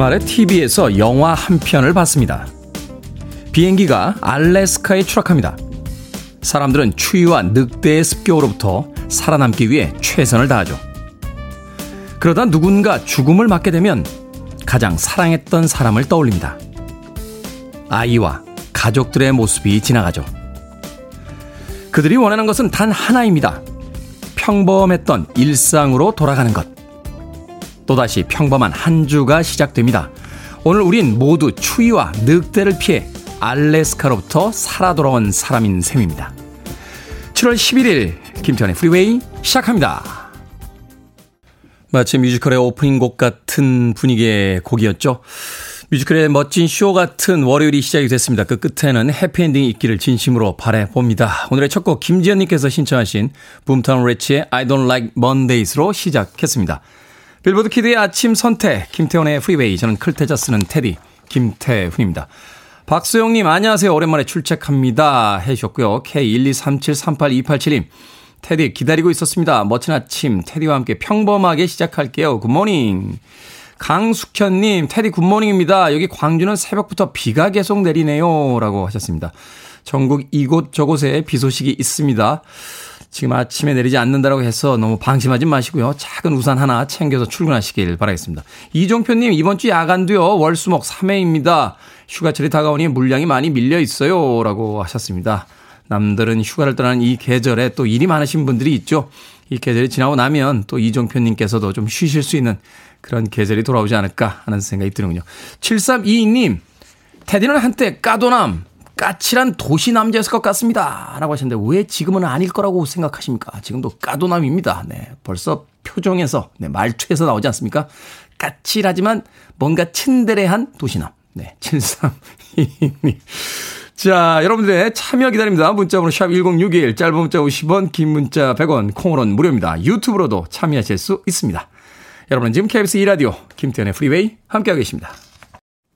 주말에 TV에서 영화 한 편을 봤습니다. 비행기가 알래스카에 추락합니다. 사람들은 추위와 늑대의 습격으로부터 살아남기 위해 최선을 다하죠. 그러다 누군가 죽음을 맞게 되면 가장 사랑했던 사람을 떠올립니다. 아이와 가족들의 모습이 지나가죠. 그들이 원하는 것은 단 하나입니다. 평범했던 일상으로 돌아가는 것. 또다시 평범한 한 주가 시작됩니다. 오늘 우린 모두 추위와 늑대를 피해 알래스카로부터 살아 돌아온 사람인 셈입니다. 7월 11일 김태훈의 프리웨이 시작합니다. 마치 뮤지컬의 오프닝 곡 같은 분위기의 곡이었죠. 뮤지컬의 멋진 쇼 같은 월요일이 시작이 됐습니다. 그 끝에는 해피엔딩이 있기를 진심으로 바래봅니다. 오늘의 첫 곡 김지현님께서 신청하신 Boomtown Rats의 I don't like Mondays로 시작했습니다. 빌보드 키드의 아침 선택, 김태훈의 프리웨이. 저는 클 태자 쓰는 테디, 김태훈입니다. 박수영님, 안녕하세요. 오랜만에 출첵합니다. 해주셨고요. K123738287님, 테디 기다리고 있었습니다. 멋진 아침, 테디와 함께 평범하게 시작할게요. Good morning. 강숙현님, 테디 good morning입니다. 여기 광주는 새벽부터 비가 계속 내리네요. 라고 하셨습니다. 전국 이곳 저곳에 비 소식이 있습니다. 지금 아침에 내리지 않는다라고 해서 너무 방심하지 마시고요. 작은 우산 하나 챙겨서 출근하시길 바라겠습니다. 이종표님, 이번 주 야간도요, 월수목 3회입니다. 휴가철이 다가오니 물량이 많이 밀려 있어요. 라고 하셨습니다. 남들은 휴가를 떠나는 이 계절에 또 일이 많으신 분들이 있죠. 이 계절이 지나고 나면 또 이종표님께서도 좀 쉬실 수 있는 그런 계절이 돌아오지 않을까 하는 생각이 드는군요. 7322님, 테디는 한때 까도남, 까칠한 도시 남자였을 것 같습니다. 라고 하셨는데 왜 지금은 아닐 거라고 생각하십니까? 지금도 까도남입니다. 네. 벌써 표정에서, 네, 말투에서 나오지 않습니까? 까칠하지만 뭔가 친데레한 도시남. 네. 7322님. 자, 여러분들의 참여 기다립니다. 문자번호 샵 1061, 짧은 문자 50원, 긴 문자 100원, 콩으로는 무료입니다. 유튜브로도 참여하실 수 있습니다. 여러분은 지금 KBS 2라디오 김태현의 프리웨이 함께하고 계십니다.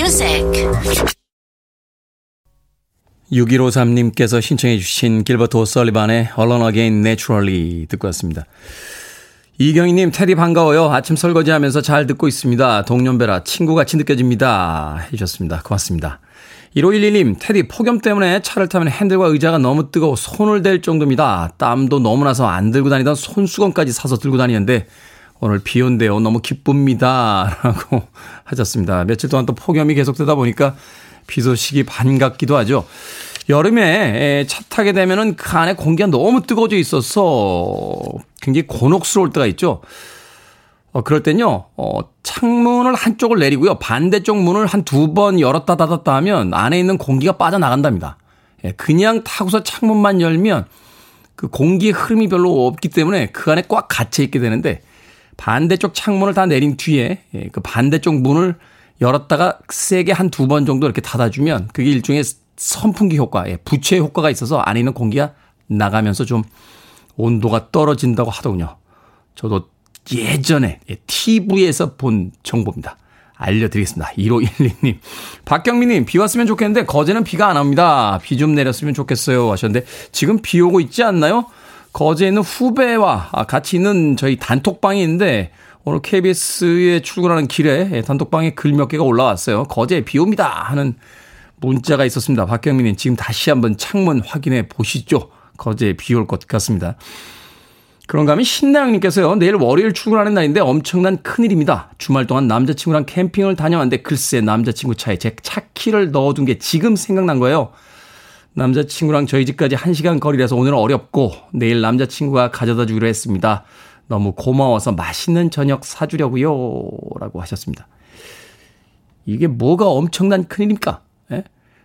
music. 6153님께서 신청해 주신 길버트 오설리반의 Alone Again Naturally 듣고 왔습니다. 이경희님, 테디 반가워요. 아침 설거지 하면서 잘 듣고 있습니다. 동년배라 친구같이 느껴집니다. 해주셨습니다. 고맙습니다. 1511님, 테디 폭염 때문에 차를 타면 핸들과 의자가 너무 뜨거워 손을 댈 정도입니다. 땀도 너무 나서 안 들고 다니던 손수건까지 사서 들고 다니는데 오늘 비 온대요. 너무 기쁩니다. 라고 하셨습니다. 며칠 동안 또 폭염이 계속되다 보니까 비 소식이 반갑기도 하죠. 여름에 차 타게 되면은 그 안에 공기가 너무 뜨거워져 있어서 굉장히 곤혹스러울 때가 있죠. 어, 그럴 땐요, 어, 창문을 한쪽을 내리고요. 반대쪽 문을 한 두 번 열었다 닫았다 하면 안에 있는 공기가 빠져나간답니다. 예, 그냥 타고서 창문만 열면 그 공기의 흐름이 별로 없기 때문에 그 안에 꽉 갇혀 있게 되는데 반대쪽 창문을 다 내린 뒤에 예, 그 반대쪽 문을 열었다가 세게 한 두 번 정도 이렇게 닫아주면 그게 일종의 선풍기 효과, 예, 부채 효과가 있어서 안에 있는 공기가 나가면서 좀 온도가 떨어진다고 하더군요. 저도 예전에 TV에서 예, 본 정보입니다. 알려드리겠습니다. 1512님. 박경민님, 비 왔으면 좋겠는데, 거제는 비가 안 옵니다. 비 좀 내렸으면 좋겠어요. 하셨는데, 지금 비 오고 있지 않나요? 거제에 있는 후배와 같이 있는 저희 단톡방이 있는데 오늘 KBS에 출근하는 길에 단톡방에 글 몇 개가 올라왔어요. 거제에 비 옵니다 하는 문자가 있었습니다. 박경민님 지금 다시 한번 창문 확인해 보시죠. 거제에 비올 것 같습니다. 그런가 하면 신나영님께서요. 내일 월요일 출근하는 날인데 엄청난 큰일입니다. 주말 동안 남자친구랑 캠핑을 다녀왔는데 글쎄 남자친구 차에 제 차키를 넣어둔 게 지금 생각난 거예요. 남자친구랑 저희 집까지 1시간 거리라서 오늘은 어렵고 내일 남자친구가 가져다 주기로 했습니다. 너무 고마워서 맛있는 저녁 사주려고요. 라고 하셨습니다. 이게 뭐가 엄청난 큰일입니까? 예?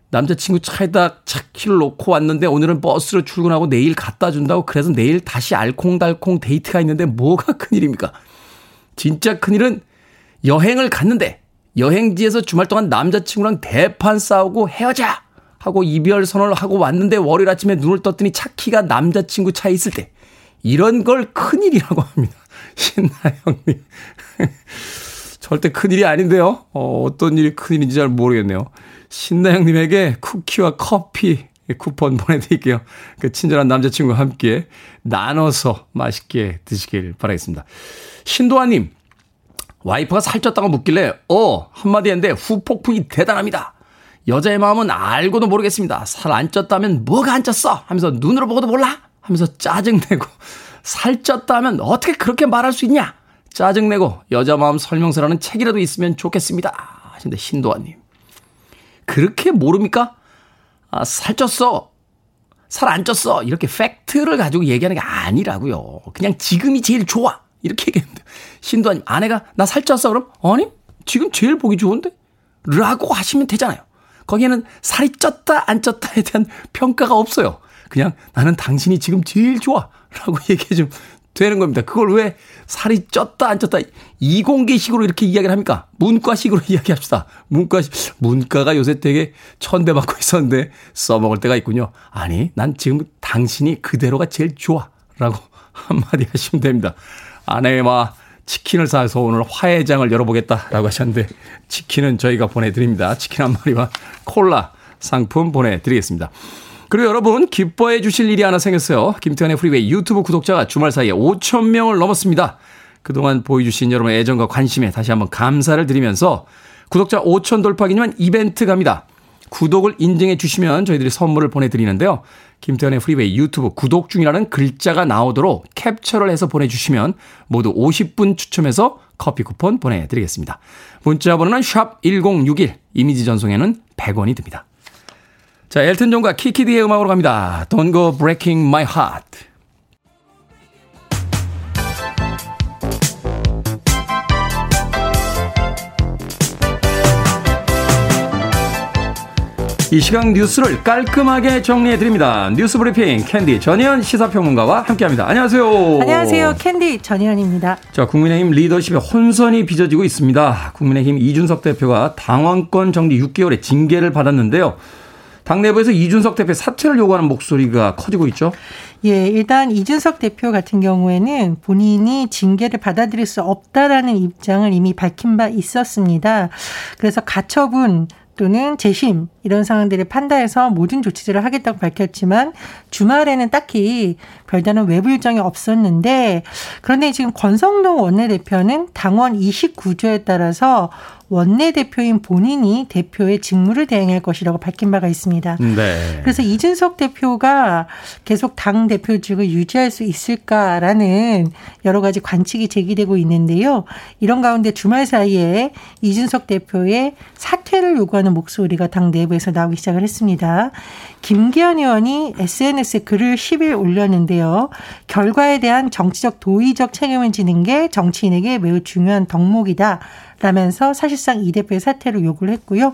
남자친구 차에다 차키를 놓고 왔는데 오늘은 버스로 출근하고 내일 갖다 준다고 그래서 내일 다시 알콩달콩 데이트가 있는데 뭐가 큰일입니까? 진짜 큰일은 여행을 갔는데 여행지에서 주말 동안 남자친구랑 대판 싸우고 헤어져! 하고 이별 선언을 하고 왔는데 월요일 아침에 눈을 떴더니 차키가 남자친구 차에 있을 때 이런 걸 큰일이라고 합니다. 신나영님. 절대 큰일이 아닌데요. 어, 어떤 일이 큰일인지 잘 모르겠네요. 신나영님에게 쿠키와 커피 쿠폰 보내드릴게요. 그 친절한 남자친구와 함께 나눠서 맛있게 드시길 바라겠습니다. 신도아님, 와이프가 살쪘다고 묻길래, 어, 한마디 했는데 후폭풍이 대단합니다. 여자의 마음은 알고도 모르겠습니다. 살 안 쪘다면 뭐가 안 쪘어? 하면서 눈으로 보고도 몰라? 하면서 짜증내고, 살 쪘다 하면 어떻게 그렇게 말할 수 있냐? 짜증내고, 여자 마음 설명서라는 책이라도 있으면 좋겠습니다. 하신데, 신도아님. 그렇게 모릅니까? 아, 살쪘어. 살 안 쪘어. 이렇게 팩트를 가지고 얘기하는 게 아니라고요. 그냥 지금이 제일 좋아. 이렇게 얘기했는데 신도아님 아내가 나 살쪘어 그럼 아니 지금 제일 보기 좋은데 라고 하시면 되잖아요. 거기에는 살이 쪘다 안 쪘다에 대한 평가가 없어요. 그냥 나는 당신이 지금 제일 좋아 라고 얘기해 주면 되는 겁니다. 그걸 왜 살이 쪘다 안 쪘다 이공계식으로 이렇게 이야기를 합니까? 문과식으로 이야기합시다. 문과식 문과가 요새 되게 천대받고 있었는데 써먹을 때가 있군요. 아니 난 지금 당신이 그대로가 제일 좋아라고 한마디 하시면 됩니다. 아내와 치킨을 사서 오늘 화해의 장을 열어보겠다라고 하셨는데 치킨은 저희가 보내드립니다. 치킨 한 마리와 콜라 상품 보내드리겠습니다. 그리고 여러분 기뻐해 주실 일이 하나 생겼어요. 김태훈의 프리웨이 유튜브 구독자가 주말 사이에 5천 명을 넘었습니다. 그동안 보여주신 여러분의 애정과 관심에 다시 한번 감사를 드리면서 구독자 5천 돌파 기념한 이벤트 갑니다. 구독을 인증해 주시면 저희들이 선물을 보내드리는데요. 김태훈의 프리웨이 유튜브 구독 중이라는 글자가 나오도록 캡처를 해서 보내주시면 모두 50분 추첨해서 커피 쿠폰 보내드리겠습니다. 문자 번호는 샵 1061, 이미지 전송에는 100원이 듭니다. 자, 엘튼 존과 키키디의 음악으로 갑니다. Don't go breaking my heart. 이 시각 뉴스를 깔끔하게 정리해 드립니다. 뉴스 브리핑 캔디 전희연 시사평론가와 함께합니다. 안녕하세요. 안녕하세요. 캔디 전희연입니다. 자, 국민의힘 리더십에 혼선이 빚어지고 있습니다. 국민의힘 이준석 대표가 당원권 정지 6개월의 징계를 받았는데요. 당 내부에서 이준석 대표 사퇴를 요구하는 목소리가 커지고 있죠. 예, 일단 이준석 대표 같은 경우에는 본인이 징계를 받아들일 수 없다라는 입장을 이미 밝힌 바 있었습니다. 그래서 가처분 또는 재심 이런 상황들을 판단해서 모든 조치들을 하겠다고 밝혔지만 주말에는 딱히 별다른 외부 일정이 없었는데 그런데 지금 권성동 원내대표는 당원 29조에 따라서 원내대표인 본인이 대표의 직무를 대행할 것이라고 밝힌 바가 있습니다. 네. 그래서 이준석 대표가 계속 당 대표직을 유지할 수 있을까라는 여러 가지 관측이 제기되고 있는데요. 이런 가운데 주말 사이에 이준석 대표의 사퇴를 요구하는 목소리가 당 내부에 서 나오기 시작을 했습니다. 김기현 의원이 SNS에 글을 10일 올렸는데요. 결과에 대한 정치적 도의적 책임을 지는 게 정치인에게 매우 중요한 덕목이다. 라면서 사실상 이 대표의 사퇴를 요구를 했고요.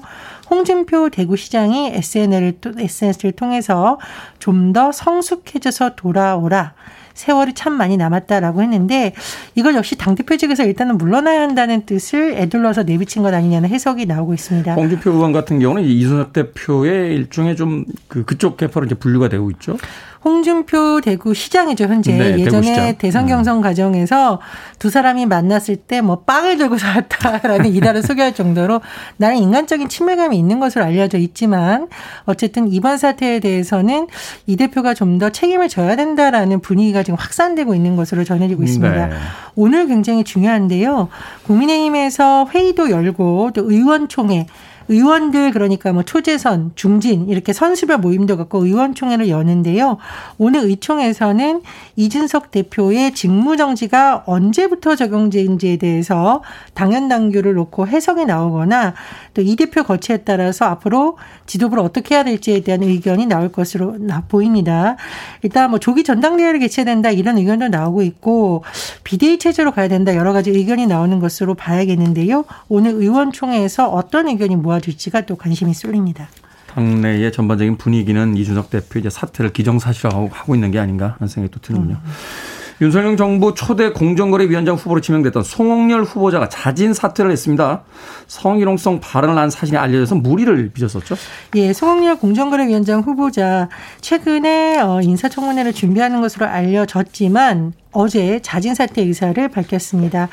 홍준표 대구시장이 SNS를 통해서 좀 더 성숙해져서 돌아오라. 세월이 참 많이 남았다라고 했는데 이걸 역시 당대표직에서 일단은 물러나야 한다는 뜻을 애둘러서 내비친 것 아니냐는 해석이 나오고 있습니다. 홍준표 의원 같은 경우는 이준석 대표의 일종의 좀 그 그쪽 개파로 이제 분류가 되고 있죠. 홍준표 대구 시장이죠 현재 네, 예전에 대선 음. 경선 음. 과정에서 두 사람이 만났을 때 뭐 빵을 들고 살았다라는 이달을 소개할 정도로 나는 인간적인 친밀감이 있는 것으로 알려져 있지만 어쨌든 이번 사태에 대해서는 이 대표가 좀 더 책임을 져야 된다라는 분위기가 지금 확산되고 있는 것으로 전해지고 있습니다. 네. 오늘 굉장히 중요한데요. 국민의힘에서 회의도 열고 또 의원총회 의원들 그러니까 뭐 초재선, 중진 이렇게 선수별 모임도 갖고 의원총회를 여는데요. 오늘 의총에서는 이준석 대표의 직무정지가 언제부터 적용되는지에 대해서 당연 당규를 놓고 해석이 나오거나 또 이 대표 거치에 따라서 앞으로 지도부를 어떻게 해야 될지에 대한 의견이 나올 것으로 보입니다. 일단 뭐 조기 전당대회를 개최 된다 이런 의견도 나오고 있고 비대위 체제로 가야 된다 여러 가지 의견이 나오는 것으로 봐야겠는데요. 오늘 의원총회에서 어떤 의견이 모아 도와줄지가 또 관심이 쏠립니다. 당내의 전반적인 분위기는 이준석 대표 이제 사퇴를 기정사실화하고 하고 있는 게 아닌가 하는 생각이 또 드는군요. 음. 윤석열 정부 초대 공정거래위원장 후보로 지명됐던 송홍열 후보자가 자진 사퇴를 했습니다. 성희롱성 발언을 한 사실이 알려져서 무리를 빚었었죠. 예, 송홍열 공정거래위원장 후보자 최근에 어, 인사청문회를 준비하는 것으로 알려졌지만 어제 자진 사퇴 의사를 밝혔습니다.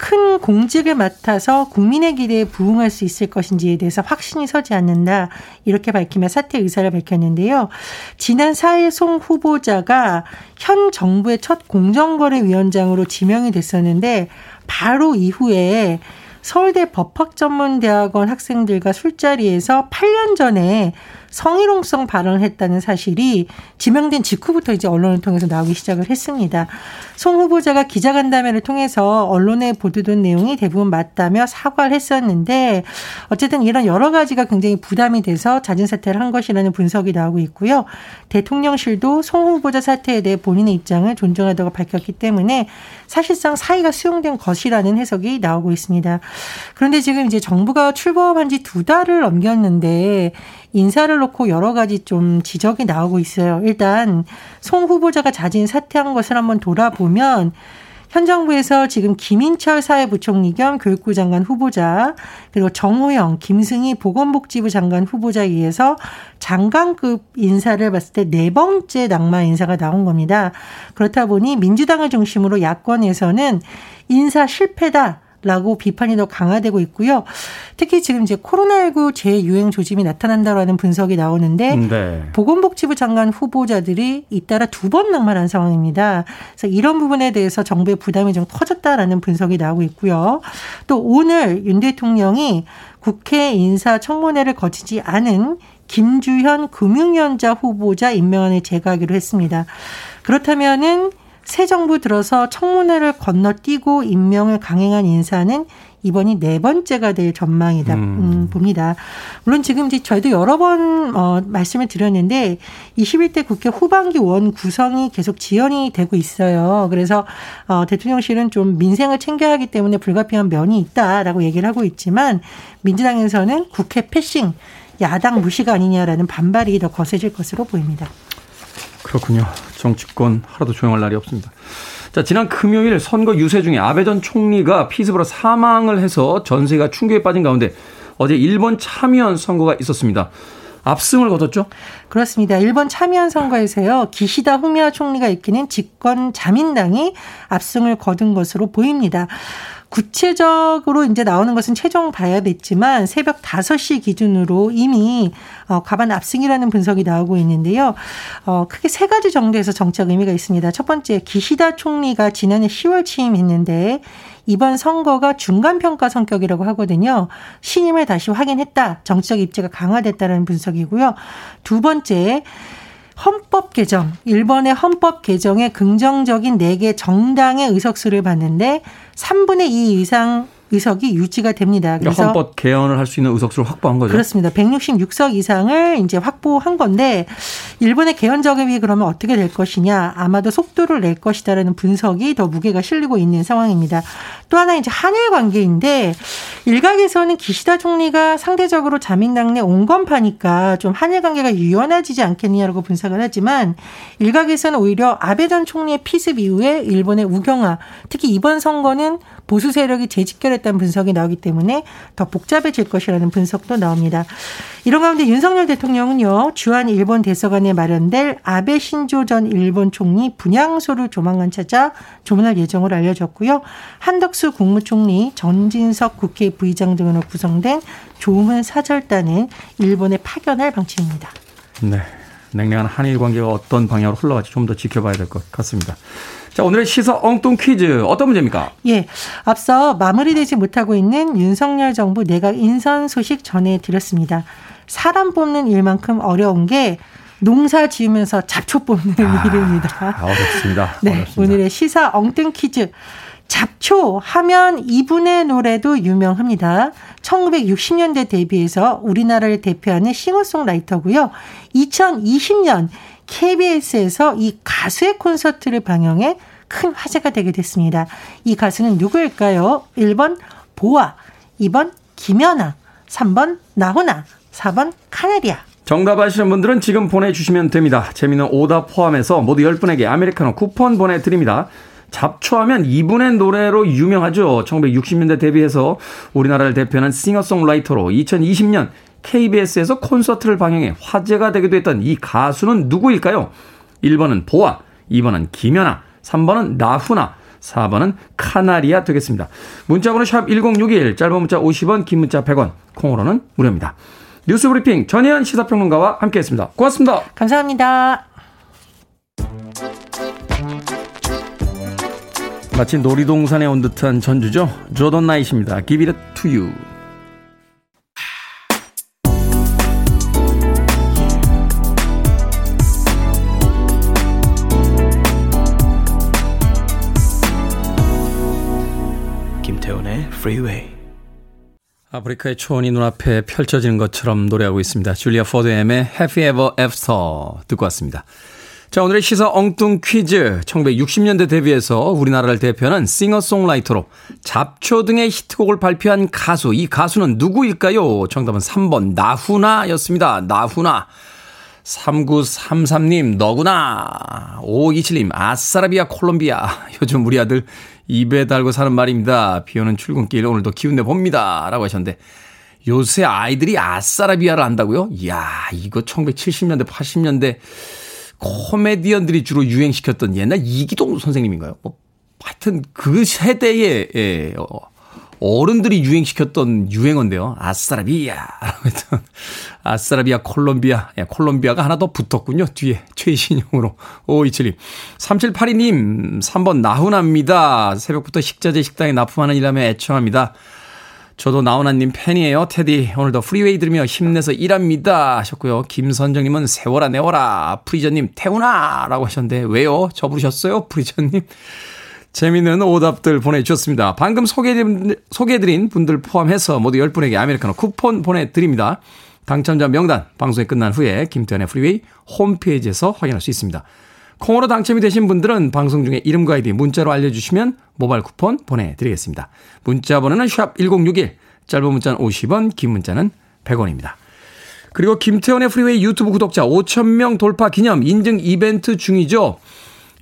큰 공직을 맡아서 국민의 기대에 부응할 수 있을 것인지에 대해서 확신이 서지 않는다. 이렇게 밝히며 사퇴 의사를 밝혔는데요. 지난 4일 송 후보자가 현 정부의 첫 공정거래위원장으로 지명이 됐었는데 바로 이후에 서울대 법학전문대학원 학생들과 술자리에서 8년 전에 성희롱성 발언을 했다는 사실이 지명된 직후부터 이제 언론을 통해서 나오기 시작을 했습니다. 송 후보자가 기자간담회를 통해서 언론에 보도된 내용이 대부분 맞다며 사과를 했었는데 어쨌든 이런 여러 가지가 굉장히 부담이 돼서 자진 사퇴를 한 것이라는 분석이 나오고 있고요. 대통령실도 송 후보자 사퇴에 대해 본인의 입장을 존중하다고 밝혔기 때문에 사실상 사의가 수용된 것이라는 해석이 나오고 있습니다. 그런데 지금 이제 정부가 출범한 지 두 달을 넘겼는데 인사를 놓고 여러 가지 좀 지적이 나오고 있어요. 일단 송 후보자가 자진 사퇴한 것을 한번 돌아보면 현 정부에서 지금 김인철 사회부총리 겸 교육부 장관 후보자 그리고 정호영, 김승희 보건복지부 장관 후보자에 의해서 장관급 인사를 봤을 때 네 번째 낙마 인사가 나온 겁니다. 그렇다 보니 민주당을 중심으로 야권에서는 인사 실패다. 라고 비판이 더 강화되고 있고요. 특히 지금 이제 코로나19 재유행 조짐이 나타난다라는 분석이 나오는데 네. 보건복지부 장관 후보자들이 잇따라 두 번 낙마한 상황입니다. 그래서 이런 부분에 대해서 정부의 부담이 좀 커졌다라는 분석이 나오고 있고요. 또 오늘 윤 대통령이 국회 인사청문회를 거치지 않은 김주현 금융위원자 후보자 임명안을 제거하기로 했습니다. 그렇다면은 새 정부 들어서 청문회를 건너뛰고 임명을 강행한 인사는 이번이 네 번째가 될 전망이다 음. 음, 봅니다. 물론 지금 이제 저희도 여러 번 어, 말씀을 드렸는데 21대 국회 후반기 원 구성이 계속 지연이 되고 있어요. 그래서 어, 대통령실은 좀 민생을 챙겨야 하기 때문에 불가피한 면이 있다라고 얘기를 하고 있지만 민주당에서는 국회 패싱 야당 무시가 아니냐라는 반발이 더 거세질 것으로 보입니다. 그렇군요. 정치권 하루도 조용할 날이 없습니다. 자, 지난 금요일 선거 유세 중에 아베 전 총리가 피습으로 사망을 해서 전세가 충격에 빠진 가운데 어제 일본 참의원 선거가 있었습니다. 압승을 거뒀죠? 그렇습니다. 일본 참의원 선거에서요. 기시다 후미야 총리가 이끄는 집권 자민당이 압승을 거둔 것으로 보입니다. 구체적으로 이제 나오는 것은 최종 봐야 됐지만 새벽 5시 기준으로 이미 어, 과반 압승이라는 분석이 나오고 있는데요. 어, 크게 세 가지 정도에서 정책 의미가 있습니다. 첫 번째, 기시다 총리가 지난해 10월 취임했는데 이번 선거가 중간평가 성격이라고 하거든요. 신임을 다시 확인했다. 정치적 입지가 강화됐다는 분석이고요. 두 번째, 헌법 개정, 일본의 헌법 개정에 긍정적인 4개 정당의 의석수를 봤는데 3분의 2 이상 의석이 유지가 됩니다. 그러니까 그래서 헌법 개헌을 할 수 있는 의석수를 확보한 거죠. 그렇습니다. 166석 이상을 이제 확보한 건데 일본의 개헌 적용이 그러면 어떻게 될 것이냐? 아마도 속도를 낼 것이다라는 분석이 더 무게가 실리고 있는 상황입니다. 또 하나 이제 한일 관계인데 일각에서는 기시다 총리가 상대적으로 자민당 내 온건파니까 좀 한일 관계가 유연해지지 않겠느냐라고 분석을 하지만 일각에서는 오히려 아베 전 총리의 피습 이후에 일본의 우경화, 특히 이번 선거는 보수 세력이 재집결했다는 분석이 나오기 때문에 더 복잡해질 것이라는 분석도 나옵니다. 이런 가운데 윤석열 대통령은요, 주한 일본 대사관에 마련될 아베 신조 전 일본 총리 분향소를 조만간 찾아 조문할 예정을 알려졌고요. 한덕수 국무총리, 전진석 국회 부의장 등으로 구성된 조문 사절단은 일본에 파견할 방침입니다. 네. 냉랭한 한일 관계가 어떤 방향으로 흘러갈지 좀 더 지켜봐야 될 것 같습니다. 자, 오늘의 시사 엉뚱 퀴즈 어떤 문제입니까? 예. 앞서 마무리되지 못하고 있는 윤석열 정부 내각 인선 소식 전해드렸습니다. 사람 뽑는 일만큼 어려운 게 농사 지으면서 잡초 뽑는 아, 일입니다. 어렵습니다. 네. 어렵습니다. 오늘의 시사 엉뚱 퀴즈. 잡초 하면 이분의 노래도 유명합니다. 1960년대 데뷔해서 우리나라를 대표하는 싱어송라이터고요. 2020년 KBS에서 이 가수의 콘서트를 방영해 큰 화제가 되게 됐습니다. 이 가수는 누구일까요? 1번 보아, 2번 김연아, 3번 나훈아, 4번 카나리아. 정답 아시는 분들은 지금 보내주시면 됩니다. 재미는 오답 포함해서 모두 10분에게 아메리카노 쿠폰 보내드립니다. 잡초하면 이분의 노래로 유명하죠. 1960년대 데뷔해서 우리나라를 대표하는 싱어송라이터로 2020년 KBS에서 콘서트를 방영해 화제가 되기도 했던 이 가수는 누구일까요? 1번은 보아, 2번은 김연아, 3번은 나훈아, 4번은 카나리아 되겠습니다. 문자번호 샵 1061, 짧은 문자 50원, 긴 문자 100원, 콩으로는 무료입니다. 뉴스 브리핑 전혜연 시사평론가와 함께했습니다. 고맙습니다. 감사합니다. 마치 놀이동산에 온 듯한 전주죠. 조던 나이트입니다. Give it to you. 김태훈의 Freeway. 아프리카의 초원이 눈앞에 펼쳐지는 것처럼 노래하고 있습니다. 줄리아 포담의 Happy Ever After 듣고 왔습니다. 자, 오늘의 시사 엉뚱 퀴즈. 1960년대 데뷔해서 우리나라를 대표하는 싱어송라이터로 잡초 등의 히트곡을 발표한 가수. 이 가수는 누구일까요? 정답은 3번 나훈아였습니다. 나훈아. 3933님, 너구나. 5527님, 아싸라비아 콜롬비아. 요즘 우리 아들 입에 달고 사는 말입니다. 비 오는 출근길 오늘도 기운내 봅니다. 라고 하셨는데, 요새 아이들이 아싸라비아를 안다고요? 이야, 이거 1970년대, 80년대 코미디언들이 주로 유행시켰던 옛날 이기동 선생님인가요? 뭐, 하여튼 그 세대의, 예, 어, 어른들이 유행시켰던 유행어인데요. 아싸라비아. 했던 아싸라비아 콜롬비아. 예, 콜롬비아가 하나 더 붙었군요. 뒤에 최신형으로. 5272. 3782님, 3번 나훈아입니다. 새벽부터 식자재 식당에 납품하는 일하며 애청합니다. 저도 나훈아님 팬이에요. 테디. 오늘도 프리웨이 들으며 힘내서 일합니다. 하셨고요. 김선정님은 세월아, 네월아. 프리저님, 태훈아! 라고 하셨는데, 왜요? 저 부르셨어요? 프리저님? 재미있는 오답들 보내주셨습니다. 방금 소개해드린, 소개해드린 분들 포함해서 모두 10분에게 아메리카노 쿠폰 보내드립니다. 당첨자 명단 방송이 끝난 후에 김태훈의 프리웨이 홈페이지에서 확인할 수 있습니다. 콩으로 당첨이 되신 분들은 방송 중에 이름과 아이디 문자로 알려주시면 모바일 쿠폰 보내드리겠습니다. 문자 번호는 샵 1061, 짧은 문자는 50원, 긴 문자는 100원입니다. 그리고 김태훈의 프리웨이 유튜브 구독자 5천명 돌파 기념 인증 이벤트 중이죠.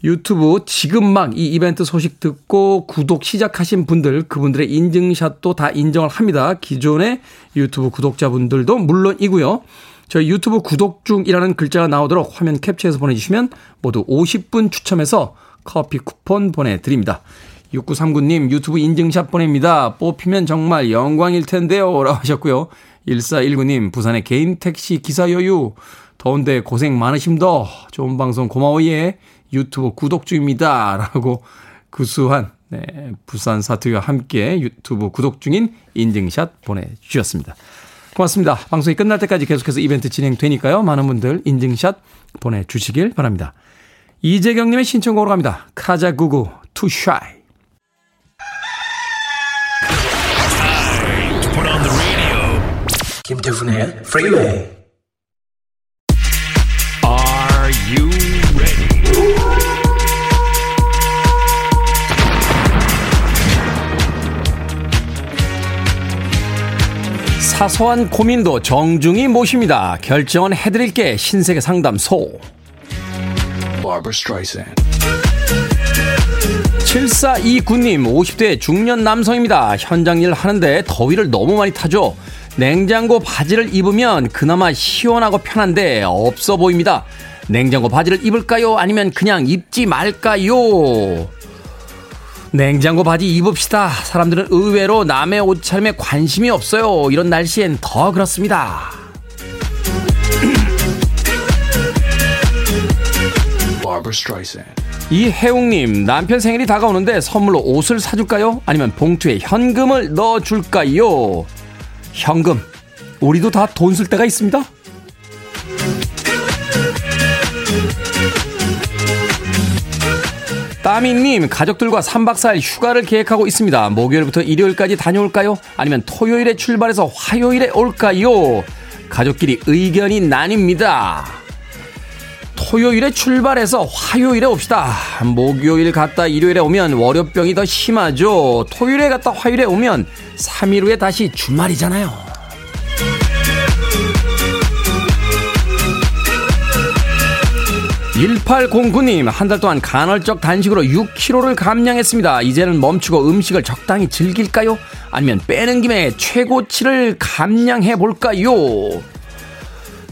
유튜브 지금 막 이 이벤트 소식 듣고 구독 시작하신 분들 그분들의 인증샷도 다 인정을 합니다. 기존의 유튜브 구독자분들도 물론이고요. 저희 유튜브 구독 중이라는 글자가 나오도록 화면 캡처해서 보내주시면 모두 50분 추첨해서 커피 쿠폰 보내드립니다. 6939님 유튜브 인증샷 보냅니다. 뽑히면 정말 영광일 텐데요. 라고 하셨고요. 1419님 부산의 개인 택시 기사 여유 더운데 고생 많으십니다. 좋은 방송 고마워 예. 유튜브 구독 중입니다. 라고 구수한 네, 부산 사투리와 함께 유튜브 구독 중인 인증샷 보내주셨습니다. 고맙습니다. 방송이 끝날 때까지 계속해서 이벤트 진행되니까요. 많은 분들 인증샷 보내주시길 바랍니다. 이재경님의 신청곡으로 갑니다. 카자구구 투샤이. 김태훈의 프리웨이 사소한 고민도 정중히 모십니다. 결정은 해드릴게 신세계 상담소. 7429님 50대 중년 남성입니다. 현장 일 하는데 더위를 너무 많이 타죠. 냉장고 바지를 입으면 그나마 시원하고 편한데 없어 보입니다. 냉장고 바지를 입을까요? 아니면 그냥 입지 말까요? 냉장고 바지 입읍시다. 사람들은 의외로 남의 옷차림에 관심이 없어요. 이런 날씨엔 더 그렇습니다. 이혜웅님, 남편 생일이 다가오는데 선물로 옷을 사줄까요? 아니면 봉투에 현금을 넣어줄까요? 현금. 우리도 다 돈 쓸 때가 있습니다. 따미님, 가족들과 3박 4일 휴가를 계획하고 있습니다. 목요일부터 일요일까지 다녀올까요? 아니면 토요일에 출발해서 화요일에 올까요? 가족끼리 의견이 나뉩니다. 토요일에 출발해서 화요일에 옵시다. 목요일 갔다 일요일에 오면 월요병이 더 심하죠. 토요일에 갔다 화요일에 오면 3일 후에 다시 주말이잖아요. 1809님, 한 달 동안 간헐적 단식으로 6kg를 감량했습니다. 이제는 멈추고 음식을 적당히 즐길까요? 아니면 빼는 김에 최고치를 감량해 볼까요?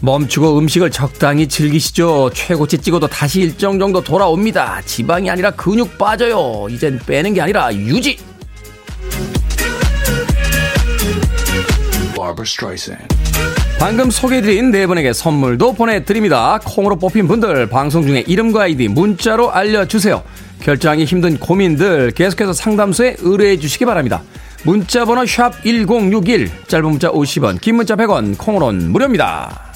멈추고 음식을 적당히 즐기시죠. 최고치 찍어도 다시 일정 정도 돌아옵니다. 지방이 아니라 근육 빠져요. 이젠 빼는 게 아니라 유지! 방금 소개해드린 네 분에게 선물도 보내드립니다. 콩으로 뽑힌 분들 방송 중에 이름과 아이디 문자로 알려주세요. 결정하기 힘든 고민들 계속해서 상담소에 의뢰해 주시기 바랍니다. 문자번호 1061, 짧은 문자 50원, 긴 문자 100원, 콩으로는 무료입니다.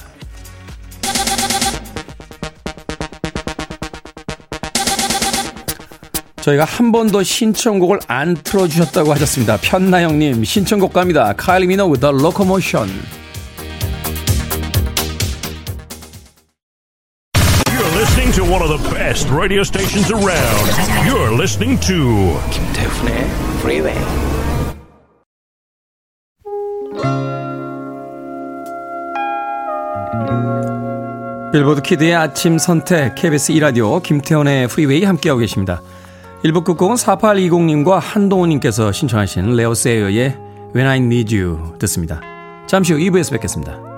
저희가 한 번도 신청곡을 안 틀어주셨다고 하셨습니다. 편나영님 신청곡 갑니다. 카일리 미노 The Locomotion. Best radio stations around. You're listening to 김태훈의 Freeway. 빌보드 키드의 아침 선택 KBS 2라디오 김태훈의 프리웨이 함께하고 계십니다. 1부 끝곡은 4820님과 한동훈님께서 신청하신 레오 세이어의 When I Need You 듣습니다. 잠시 후 2부에서 뵙겠습니다.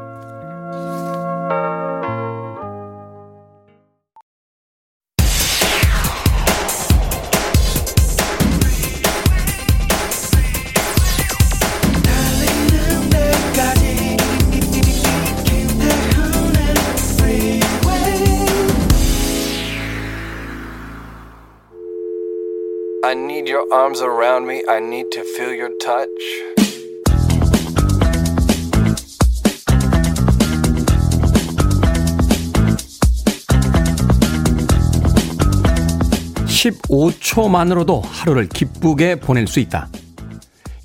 Your arms around me. I need to feel your touch. (15초만으로도) 하루를 기쁘게 보낼 수 있다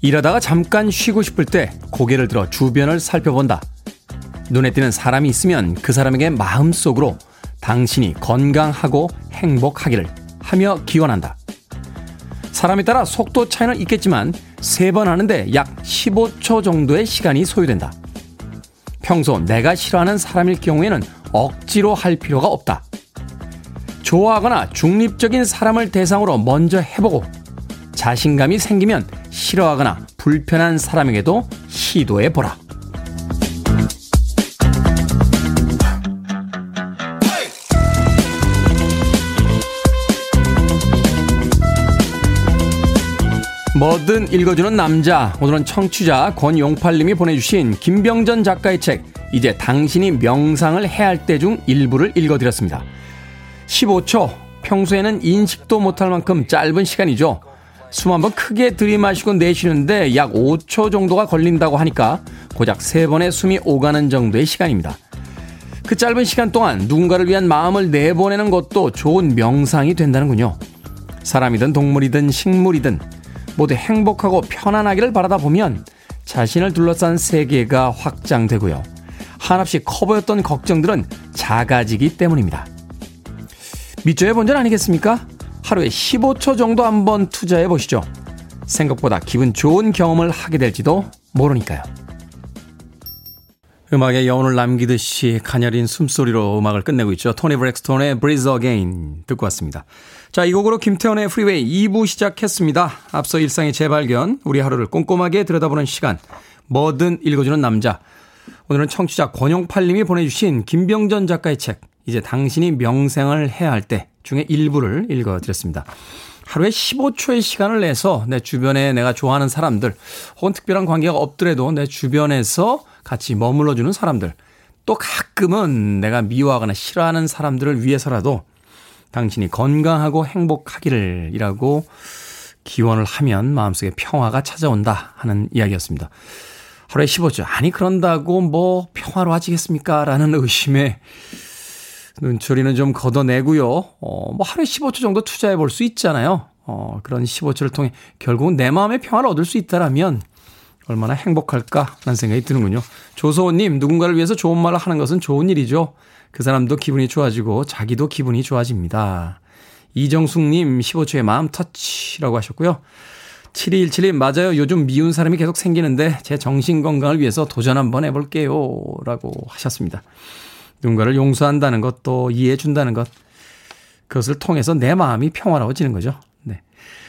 일하다가 잠깐 쉬고 싶을 때 고개를 들어 주변을 살펴본다 눈에 띄는 사람이 있으면 그 사람에게 마음속으로 당신이 건강하고 행복하기를 하며 기원한다. 사람에 따라 속도 차이는 있겠지만 세 번 하는데 약 15초 정도의 시간이 소요된다. 평소 내가 싫어하는 사람일 경우에는 억지로 할 필요가 없다. 좋아하거나 중립적인 사람을 대상으로 먼저 해보고 자신감이 생기면 싫어하거나 불편한 사람에게도 시도해보라. 뭐든 읽어주는 남자. 오늘은 청취자 권용팔님이 보내주신 김병전 작가의 책, 이제 당신이 명상을 해야 할 때 중 일부를 읽어드렸습니다. 15초. 평소에는 인식도 못할 만큼 짧은 시간이죠. 숨 한번 크게 들이마시고 내쉬는데 약 5초 정도가 걸린다고 하니까 고작 3번의 숨이 오가는 정도의 시간입니다. 그 짧은 시간 동안 누군가를 위한 마음을 내보내는 것도 좋은 명상이 된다는군요. 사람이든 동물이든 식물이든 모두 행복하고 편안하기를 바라다 보면 자신을 둘러싼 세계가 확장되고요. 한없이 커 보였던 걱정들은 작아지기 때문입니다. 밑줄의 본전 아니겠습니까? 하루에 15초 정도 한번 투자해 보시죠. 생각보다 기분 좋은 경험을 하게 될지도 모르니까요. 음악의 여운을 남기듯이 가녀린 숨소리로 음악을 끝내고 있죠. 토니 브렉스톤의 Breathe Again 듣고 왔습니다. 자, 이 곡으로 김태훈의 프리웨이 2부 시작했습니다. 앞서 일상의 재발견, 우리 하루를 꼼꼼하게 들여다보는 시간, 뭐든 읽어주는 남자. 오늘은 청취자 권용팔님이 보내주신 김병전 작가의 책, 이제 당신이 명상을 해야 할 때 중에 일부를 읽어드렸습니다. 하루에 15초의 시간을 내서 내 주변에 내가 좋아하는 사람들, 혹은 특별한 관계가 없더라도 내 주변에서 같이 머물러주는 사람들, 또 가끔은 내가 미워하거나 싫어하는 사람들을 위해서라도 당신이 건강하고 행복하기를 이라고 기원을 하면 마음속에 평화가 찾아온다 하는 이야기였습니다. 하루에 15초. 아니, 그런다고 뭐 평화로워지겠습니까? 라는 의심에 눈초리는 좀 걷어내고요. 어, 뭐 하루에 15초 정도 투자해 볼 수 있잖아요. 어, 그런 15초를 통해 결국은 내 마음의 평화를 얻을 수 있다라면 얼마나 행복할까 라는 생각이 드는군요. 조소호님, 누군가를 위해서 좋은 말을 하는 것은 좋은 일이죠. 그 사람도 기분이 좋아지고 자기도 기분이 좋아집니다. 이정숙님 15초의 마음 터치라고 하셨고요. 7217님 맞아요. 요즘 미운 사람이 계속 생기는데 제 정신 건강을 위해서 도전 한번 해볼게요. 라고 하셨습니다. 누군가를 용서한다는 것 또 이해해 준다는 것 그것을 통해서 내 마음이 평화로워지는 거죠.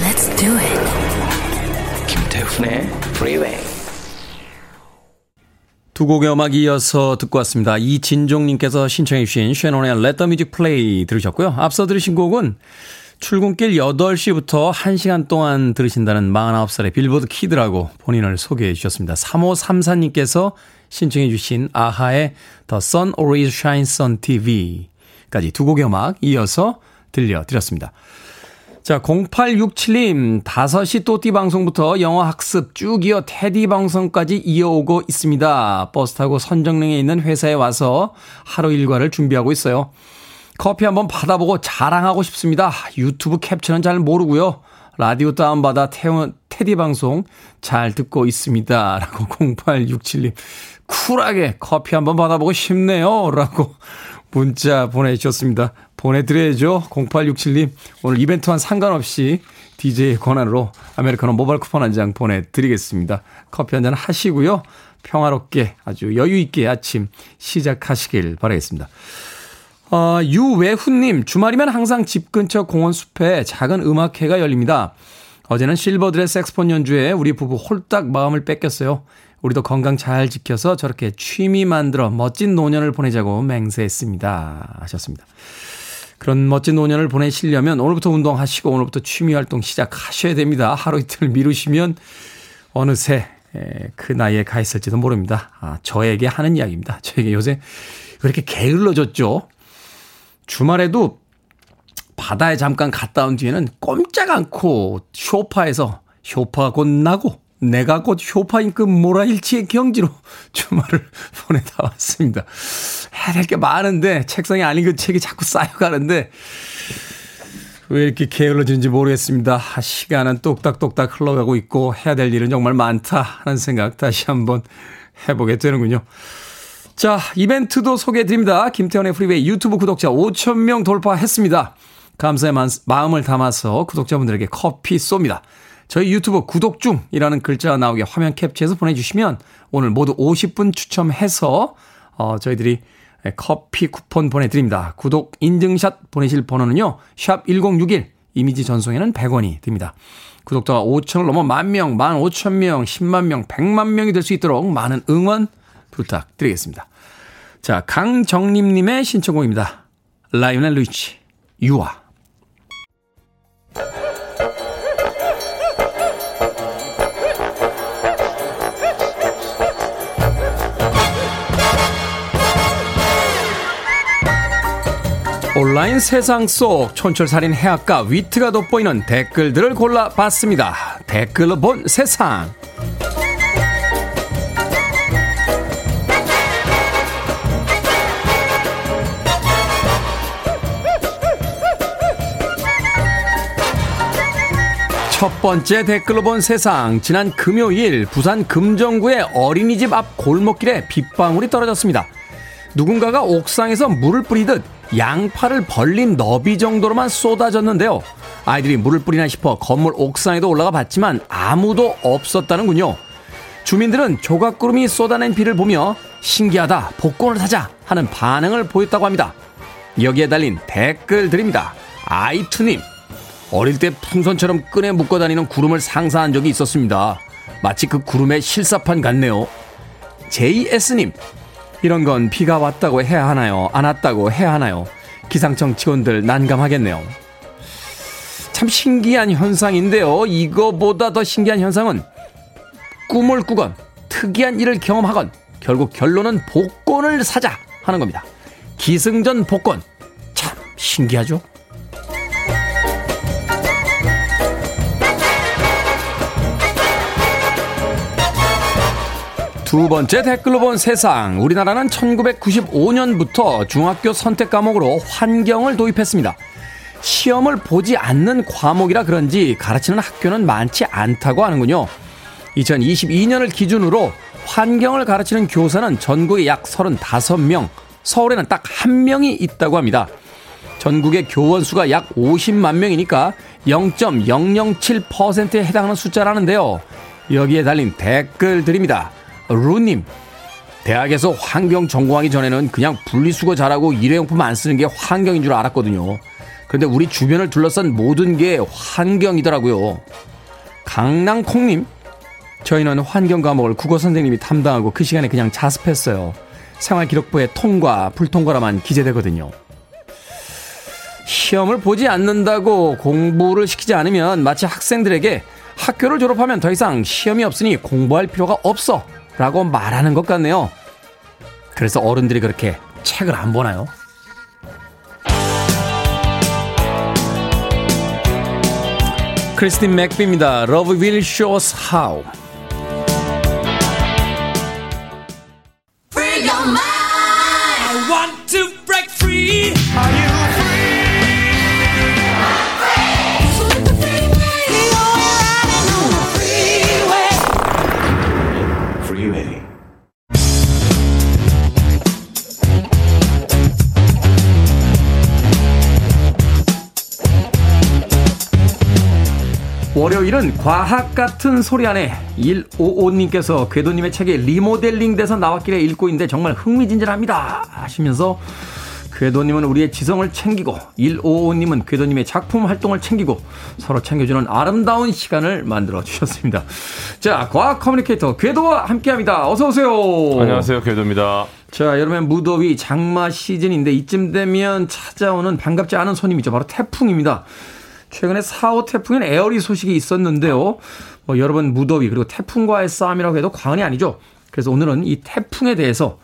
Let's do it. 김태훈의 Freeway. 두 곡의 음악 이어서 듣고 왔습니다. 이진종님께서 신청해 주신 쉐논의 Let the Music Play 들으셨고요. 앞서 들으신 곡은 출근길 8시부터 1시간 동안 들으신다는 49살의 빌보드 키드라고 본인을 소개해 주셨습니다. 3534님께서 신청해 주신 아하의 The Sun Always Shines on TV까지 두 곡의 음악 이어서 들려드렸습니다. 자, 0867님, 5시 또띠 방송부터 영어 학습 쭉 이어 테디 방송까지 이어오고 있습니다. 버스 타고 선정릉에 있는 회사에 와서 하루 일과를 준비하고 있어요. 커피 한번 받아보고 자랑하고 싶습니다. 유튜브 캡처는 잘 모르고요. 라디오 다운받아 태원, 테디 방송 잘 듣고 있습니다. 라고 0867님. 쿨하게 커피 한번 받아보고 싶네요. 라고 문자 보내주셨습니다. 보내드려야죠. 0867님. 오늘 이벤트와 상관없이 DJ의 권한으로 아메리카노 모바일 쿠폰 한 장 보내드리겠습니다. 커피 한 잔 하시고요. 평화롭게 아주 여유있게 아침 시작하시길 바라겠습니다. 어, 유외훈님, 주말이면 항상 집 근처 공원 숲에 작은 음악회가 열립니다. 어제는 실버드의 섹스폰 연주에 우리 부부 홀딱 마음을 뺏겼어요. 우리도 건강 잘 지켜서 저렇게 취미 만들어 멋진 노년을 보내자고 맹세했습니다. 하셨습니다. 그런 멋진 노년을 보내시려면 오늘부터 운동하시고 오늘부터 취미 활동 시작하셔야 됩니다. 하루 이틀 미루시면 어느새 그 나이에 가 있을지도 모릅니다. 아, 저에게 하는 이야기입니다. 저에게 요새 왜 이렇게 게을러졌죠? 주말에도 바다에 잠깐 갔다 온 뒤에는 꼼짝 않고 쇼파에서 쇼파가 곧 나고 내가 곧 쇼파인 그 모라일치의 경지로 주말을 보내다 왔습니다. 해야 될 게 많은데 책상에 아닌 그 책이 자꾸 쌓여가는데 왜 이렇게 게을러지는지 모르겠습니다. 시간은 똑딱똑딱 흘러가고 있고 해야 될 일은 정말 많다 하는 생각 다시 한번 해보게 되는군요. 자, 이벤트도 소개해 드립니다. 김태훈의 프리웨이 유튜브 구독자 5,000명 돌파했습니다. 감사의 마음을 담아서 구독자분들에게 커피 쏩니다. 저희 유튜브 구독 중이라는 글자가 나오게 화면 캡처해서 보내주시면 오늘 모두 50분 추첨해서 어, 저희들이 커피 쿠폰 보내드립니다. 구독 인증샷 보내실 번호는요. 샵 1061 이미지 전송에는 100원이 듭니다. 구독자가 5천을 넘어 만 명, 만 5천 명, 10만 명, 100만 명이 될 수 있도록 많은 응원 부탁드리겠습니다. 자, 강정림님의 신청곡입니다. 라이오넬 루이치, 유아. 온라인 세상 속 촌철살인 해악과 위트가 돋보이는 댓글들을 골라봤습니다. 댓글로 본 세상. 첫 번째 댓글로 본 세상. 지난 금요일 부산 금정구의 어린이집 앞 골목길에 빗방울이 떨어졌습니다. 누군가가 옥상에서 물을 뿌리듯 양팔을 벌린 너비 정도로만 쏟아졌는데요. 아이들이 물을 뿌리나 싶어 건물 옥상에도 올라가 봤지만 아무도 없었다는군요. 주민들은 조각구름이 쏟아낸 비를 보며 신기하다, 복권을 사자 하는 반응을 보였다고 합니다. 여기에 달린 댓글들입니다. 아이투님, 어릴 때 풍선처럼 끈에 묶어 다니는 구름을 상사한 적이 있었습니다. 마치 그 구름의 실사판 같네요. JS님, 이런 건 비가 왔다고 해야 하나요? 안 왔다고 해야 하나요? 기상청 직원들 난감하겠네요. 참 신기한 현상인데요. 이거보다 더 신기한 현상은 꿈을 꾸건 특이한 일을 경험하건 결국 결론은 복권을 사자 하는 겁니다. 기승전 복권. 참 신기하죠? 두 번째 댓글로 본 세상. 우리나라는 1995년부터 중학교 선택 과목으로 환경을 도입했습니다. 시험을 보지 않는 과목이라 그런지 가르치는 학교는 많지 않다고 하는군요. 2022년을 기준으로 환경을 가르치는 교사는 전국에 약 35명, 서울에는 딱 한 명이 있다고 합니다. 전국의 교원 수가 약 50만 명이니까 0.007%에 해당하는 숫자라는데요. 여기에 달린 댓글 드립니다. 루님, 대학에서 환경 전공하기 전에는 그냥 분리수거 잘하고 일회용품 안 쓰는 게 환경인 줄 알았거든요. 근데 우리 주변을 둘러싼 모든 게 환경이더라고요. 강낭콩님, 저희는 환경 과목을 국어 선생님이 담당하고 그 시간에 그냥 자습했어요. 생활 기록부에 통과, 불통과라만 기재되거든요. 시험을 보지 않는다고 공부를 시키지 않으면 마치 학생들에게 학교를 졸업하면 더 이상 시험이 없으니 공부할 필요가 없어 라고 말하는 것 같네요. 그래서 어른들이 그렇게 책을 안 보나요? 크리스틴 맥비입니다. Love will show us how. 월요일은 과학 같은 소리 안에 155님께서 궤도님의 책이 리모델링 돼서 나왔길래 읽고 있는데 정말 흥미진진합니다 하시면서 궤도님은 우리의 지성을 챙기고 155님은 궤도님의 작품 활동을 챙기고 서로 챙겨주는 아름다운 시간을 만들어 주셨습니다. 자, 과학 커뮤니케이터 궤도와 함께합니다. 어서 오세요. 안녕하세요, 궤도입니다. 자, 여름엔 무더위 장마 시즌인데 이쯤 되면 찾아오는 반갑지 않은 손님이죠. 바로 태풍입니다. 최근에 4호 태풍엔 에어리 소식이 있었는데요. 뭐 여러 번 무더위 그리고 태풍과의 싸움이라고 해도 과언이 아니죠. 그래서 오늘은 이 태풍에 대해서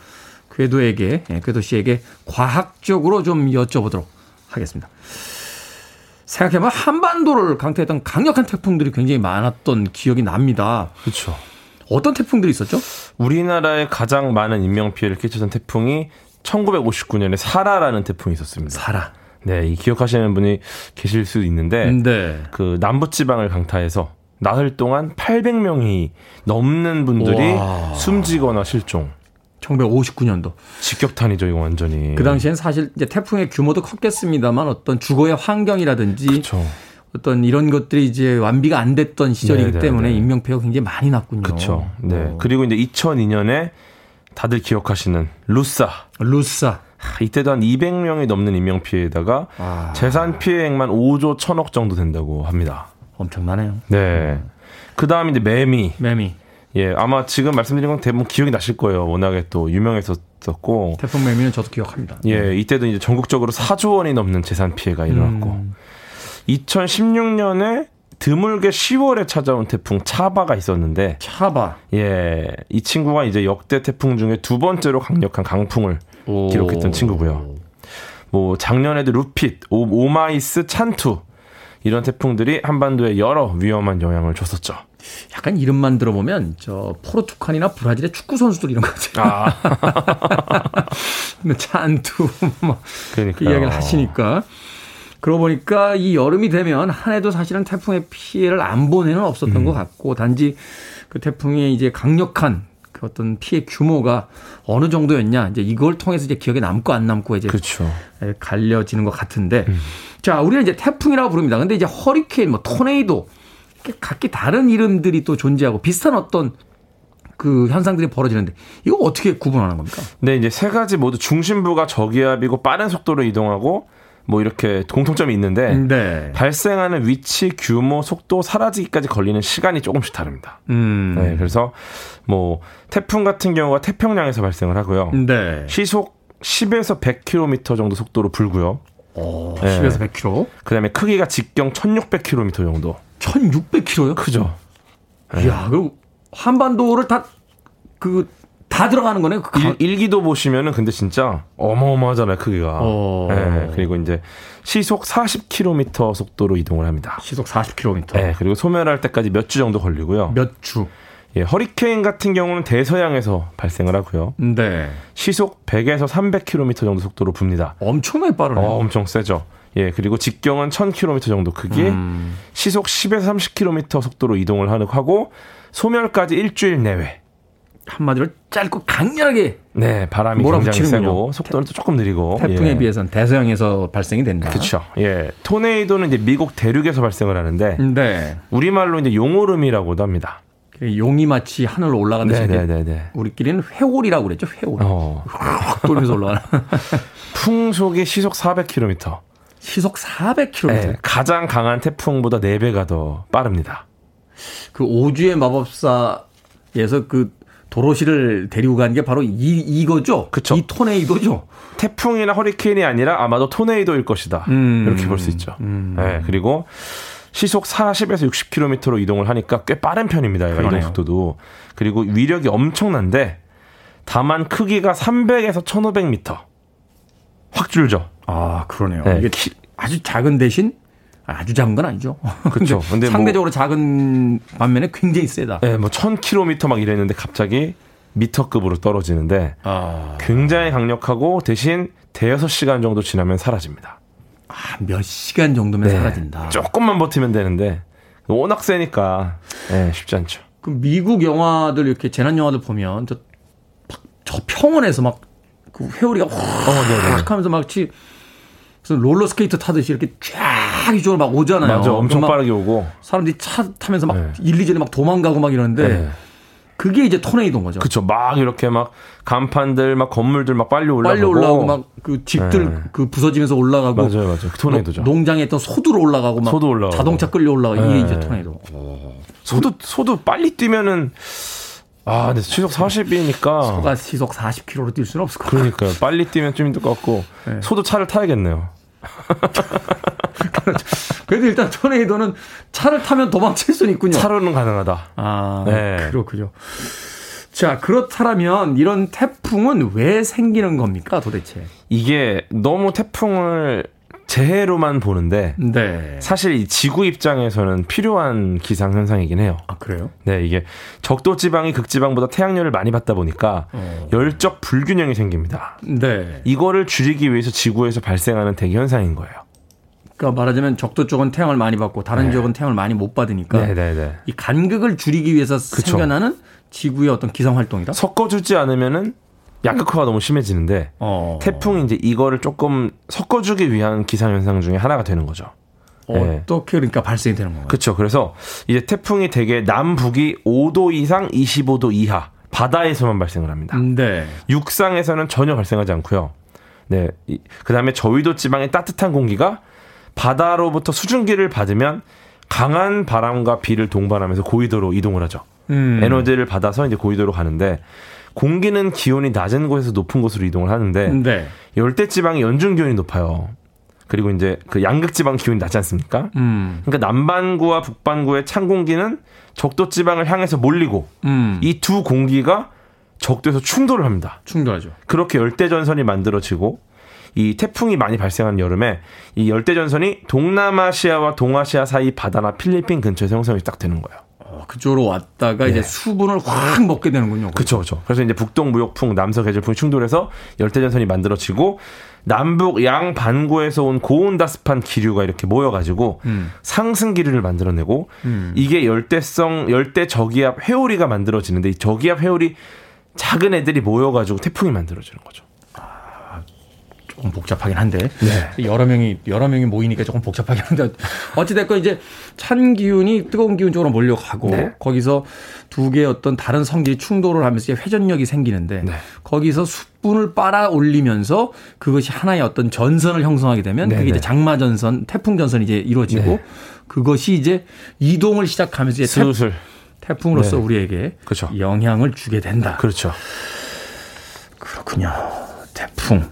궤도에게 예, 궤도 씨에게 과학적으로 좀 여쭤보도록 하겠습니다. 생각해보면 한반도를 강타했던 강력한 태풍들이 굉장히 많았던 기억이 납니다. 그렇죠. 어떤 태풍들이 있었죠? 우리나라에 가장 많은 인명 피해를 끼쳤던 태풍이 1959년에 사라라는 태풍이 있었습니다. 사라. 네, 이 기억하시는 분이 계실 수 있는데 네. 그 남부 지방을 강타해서 나흘 동안 800명이 넘는 분들이 와. 숨지거나 실종. 1959년도. 직격탄이죠, 이거 완전히. 그 당시엔 사실 이제 태풍의 규모도 컸겠습니다만 어떤 주거의 환경이라든지 그렇죠. 어떤 이런 것들이 이제 완비가 안 됐던 시절이기 네네네. 때문에 인명 피해가 굉장히 많이 났군요. 그렇죠. 네. 어. 그리고 이제 2002년에 다들 기억하시는 루사. 루사. 하, 이때도 한 200명이 넘는 인명 피해에다가 아. 재산 피해액만 5조 1000억 정도 된다고 합니다. 엄청나네요. 네. 그 다음 이제 매미. 매미. 예, 아마 지금 말씀드린 건 대부분 기억이 나실 거예요. 워낙에 또 유명했었고. 태풍 매미는 저도 기억합니다. 예, 이때도 이제 전국적으로 4조 원이 넘는 재산 피해가 일어났고. 음. 2016년에 드물게 10월에 찾아온 태풍 차바가 있었는데, 차바. 예, 이 친구가 이제 역대 태풍 중에 두 번째로 강력한 강풍을 오. 기록했던 친구고요. 뭐 작년에도 루핏, 오, 오마이스, 찬투 이런 태풍들이 한반도에 여러 위험한 영향을 줬었죠. 약간 이름만 들어보면 저 포르투갈이나 브라질의 축구 선수들 이런 거 같아요. 아, 찬투 막 그러니까 그 이야기를 하시니까 그러고 보니까 이 여름이 되면 한 해도 사실은 태풍의 피해를 안본 해는 없었던 음. 것 같고 단지 그 태풍의 이제 강력한 그 어떤 피해 규모가 어느 정도였냐 이제 이걸 통해서 이제 기억에 남고 안 남고 이제 그렇죠. 에, 갈려지는 것 같은데 음. 자 우리는 이제 태풍이라고 부릅니다. 근데 이제 허리케인 뭐 토네이도 각기 다른 이름들이 또 존재하고 비슷한 어떤 그 현상들이 벌어지는데 이거 어떻게 구분하는 겁니까? 네, 이제 세 가지 모두 중심부가 저기압이고 빠른 속도로 이동하고 뭐 이렇게 공통점이 있는데 네. 발생하는 위치, 규모, 속도, 사라지기까지 걸리는 시간이 조금씩 다릅니다. 음. 네, 그래서 뭐 태풍 같은 경우가 태평양에서 발생을 하고요. 네. 시속 10에서 100km 정도 속도로 불고요. 오, 네. 10에서 100km. 그다음에 크기가 직경 1600km 정도. 1600km요? 크죠. 이야, 그럼 한반도를 다, 그, 다 들어가는 거네요. 그 강- 일, 일기도 보시면은 근데 진짜 어마어마하잖아요, 크기가. 어. 네, 그리고 이제 시속 40km 속도로 이동을 합니다. 시속 40km. 네, 그리고 소멸할 때까지 몇 주 정도 걸리고요. 몇 주. 예, 허리케인 같은 경우는 대서양에서 발생을 하고요. 네. 시속 100에서 300km 정도 속도로 붑니다. 엄청나게 빠르네요. 어, 엄청 세죠. 예, 그리고 직경은 1000km 정도 크기에 음. 시속 10에서 30km 속도로 이동을 하는- 하고 소멸까지 일주일 내외. 한마디로 짧고 강렬하게 네, 바람이 굉장히. 세고 속도는 또 조금 느리고. 태풍에 예. 비해서는 대서양에서 발생이 된다. 그렇죠. 예. 토네이도는 이제 미국 대륙에서 발생을 하는데 네. 우리 말로 이제 용오름이라고도 합니다. 용이 마치 하늘로 올라가듯이 네, 네, 네, 네. 우리끼리는 회오리라고 그랬죠. 회오리. 어. 확 돌면서 올라가는. 풍속이 시속 400km. 시속 400km. 예, 가장 강한 태풍보다 4배가 더 빠릅니다. 그 오주의 마법사에서 그 도로시를 데리고 간게 바로 이 이거죠. 그쵸. 이 토네이도죠. 태풍이나 허리케인이 아니라 아마도 토네이도일 것이다. 음. 이렇게 볼 수 있죠. 예, 그리고 시속 40에서 60km로 이동을 하니까 꽤 빠른 편입니다. 얘가 이동. 속도도. 그리고 위력이 엄청난데 다만 크기가 300에서 1500m. 확 줄죠. 아 그러네요. 네. 이게 키- 아주 작은 대신 아주 작은 건 아니죠. 그쵸. 근데 뭐- 상대적으로 작은 반면에 굉장히 세다. 예, 뭐 1000km 막 이랬는데 갑자기 미터급으로 떨어지는데 아, 굉장히 강력하고 대신 대여섯 시간 정도 지나면 사라집니다. 아, 몇 시간 정도면 네. 사라진다. 조금만 버티면 되는데 워낙 세니까 예, 쉽지 않죠. 그 미국 영화들 이렇게 재난 영화들 보면 저, 막- 저 평원에서 막 그 회오리가 어, 네네. 확 하면서 마치 무슨 롤러 스케이트 타듯이 이렇게 쫙 이쪽으로 막 오잖아요. 맞아, 엄청 막 빠르게 오고. 사람들이 차 타면서 막 네. 일, 이전에 막 도망가고 막 이러는데 네. 그게 이제 토네이도인 거죠. 그쵸. 막 이렇게 막 간판들, 막 건물들 막 빨리 올라가고. 빨리 올라오고 막 그 집들 네. 그 부서지면서 올라가고 맞아요, 맞아요. 그 토네이도죠. 노- 농장에 있던 소들 올라가고 막 소도 올라가고. 자동차 끌려 올라가 이게 네. 이제 토네이도. 소도, 소도 빨리 뛰면은, 아, 근데 시속 40이니까. 소가 시속 40km로 뛸 수는 없을 것 같아요. 그러니까요. 빨리 뛰면 좀 힘들 것 같고. 네. 소도 차를 타야겠네요. 그래도 일단 토네이도는 차를 타면 도망칠 수는 있군요. 차로는 가능하다. 아, 네. 그렇군요. 자, 그렇다면 이런 태풍은 왜 생기는 겁니까, 도대체? 이게 너무 태풍을 재해로만 보는데, 네. 사실 이 지구 입장에서는 필요한 기상 현상이긴 해요. 아, 그래요? 네, 이게 적도 지방이 극지방보다 태양열을 많이 받다 보니까 어. 열적 불균형이 생깁니다. 네. 이거를 줄이기 위해서 지구에서 발생하는 대기 현상인 거예요. 그러니까 말하자면 적도 쪽은 태양을 많이 받고 다른 지역은 태양을 많이 못 받으니까 네, 네, 네. 이 간극을 줄이기 위해서 그쵸. 생겨나는 지구의 어떤 기상 활동이다. 섞어주지 않으면은 약극화가 너무 심해지는데 어. 태풍이 이제 이거를 조금 섞어주기 위한 기상 현상 중에 하나가 되는 거죠. 네. 어떻게 그러니까 발생이 되는 건가요? 그렇죠. 그래서 이제 태풍이 대개 남북이 5도 이상 25도 이하 바다에서만 발생을 합니다. 네. 육상에서는 전혀 발생하지 않고요. 네. 그 다음에 저위도 지방의 따뜻한 공기가 바다로부터 수증기를 받으면 강한 바람과 비를 동반하면서 고위도로 이동을 하죠. 음. 에너지를 받아서 이제 고위도로 가는데 공기는 기온이 낮은 곳에서 높은 곳으로 이동을 하는데 네. 열대 지방의 연중 기온이 높아요. 그리고 이제 그 양극 지방 기온이 낮지 않습니까? 음. 그러니까 남반구와 북반구의 찬 공기는 적도 지방을 향해서 몰리고 음. 이두 공기가 적도에서 충돌을 합니다. 충돌하죠. 그렇게 열대 전선이 만들어지고 이 태풍이 많이 발생하는 여름에 이 열대 전선이 동남아시아와 동아시아 사이 바다나 필리핀 근처에서 형성이 딱 되는 거예요. 어, 그쪽으로 왔다가 이제 수분을 확 먹게 되는군요. 그렇죠, 그렇죠. 그래서 이제 북동 무역풍, 남서 계절풍이 충돌해서 열대 전선이 만들어지고 남북 양 반구에서 온 고온다습한 기류가 이렇게 모여가지고 음. 상승 기류를 만들어내고 음. 이게 열대성 열대 저기압 회오리가 만들어지는데 이 저기압 회오리 작은 애들이 모여가지고 태풍이 만들어지는 거죠. 조금 복잡하긴 한데 네. 여러 명이 여러 명이 모이니까 조금 복잡하긴 한데 어찌 됐건 이제 찬 기운이 뜨거운 기운 쪽으로 몰려가고 네. 거기서 두 개의 어떤 다른 성질이 충돌을 하면서 회전력이 생기는데 네. 거기서 수분을 빨아 올리면서 그것이 하나의 어떤 전선을 형성하게 되면 네, 그게 이제 네. 장마 전선, 태풍 전선이 이제 이루어지고 네. 그것이 이제 이동을 시작하면서 이제 태, 슬슬 태풍으로서 네. 우리에게 그렇죠. 영향을 주게 된다. 그렇죠. 그렇군요. 태풍,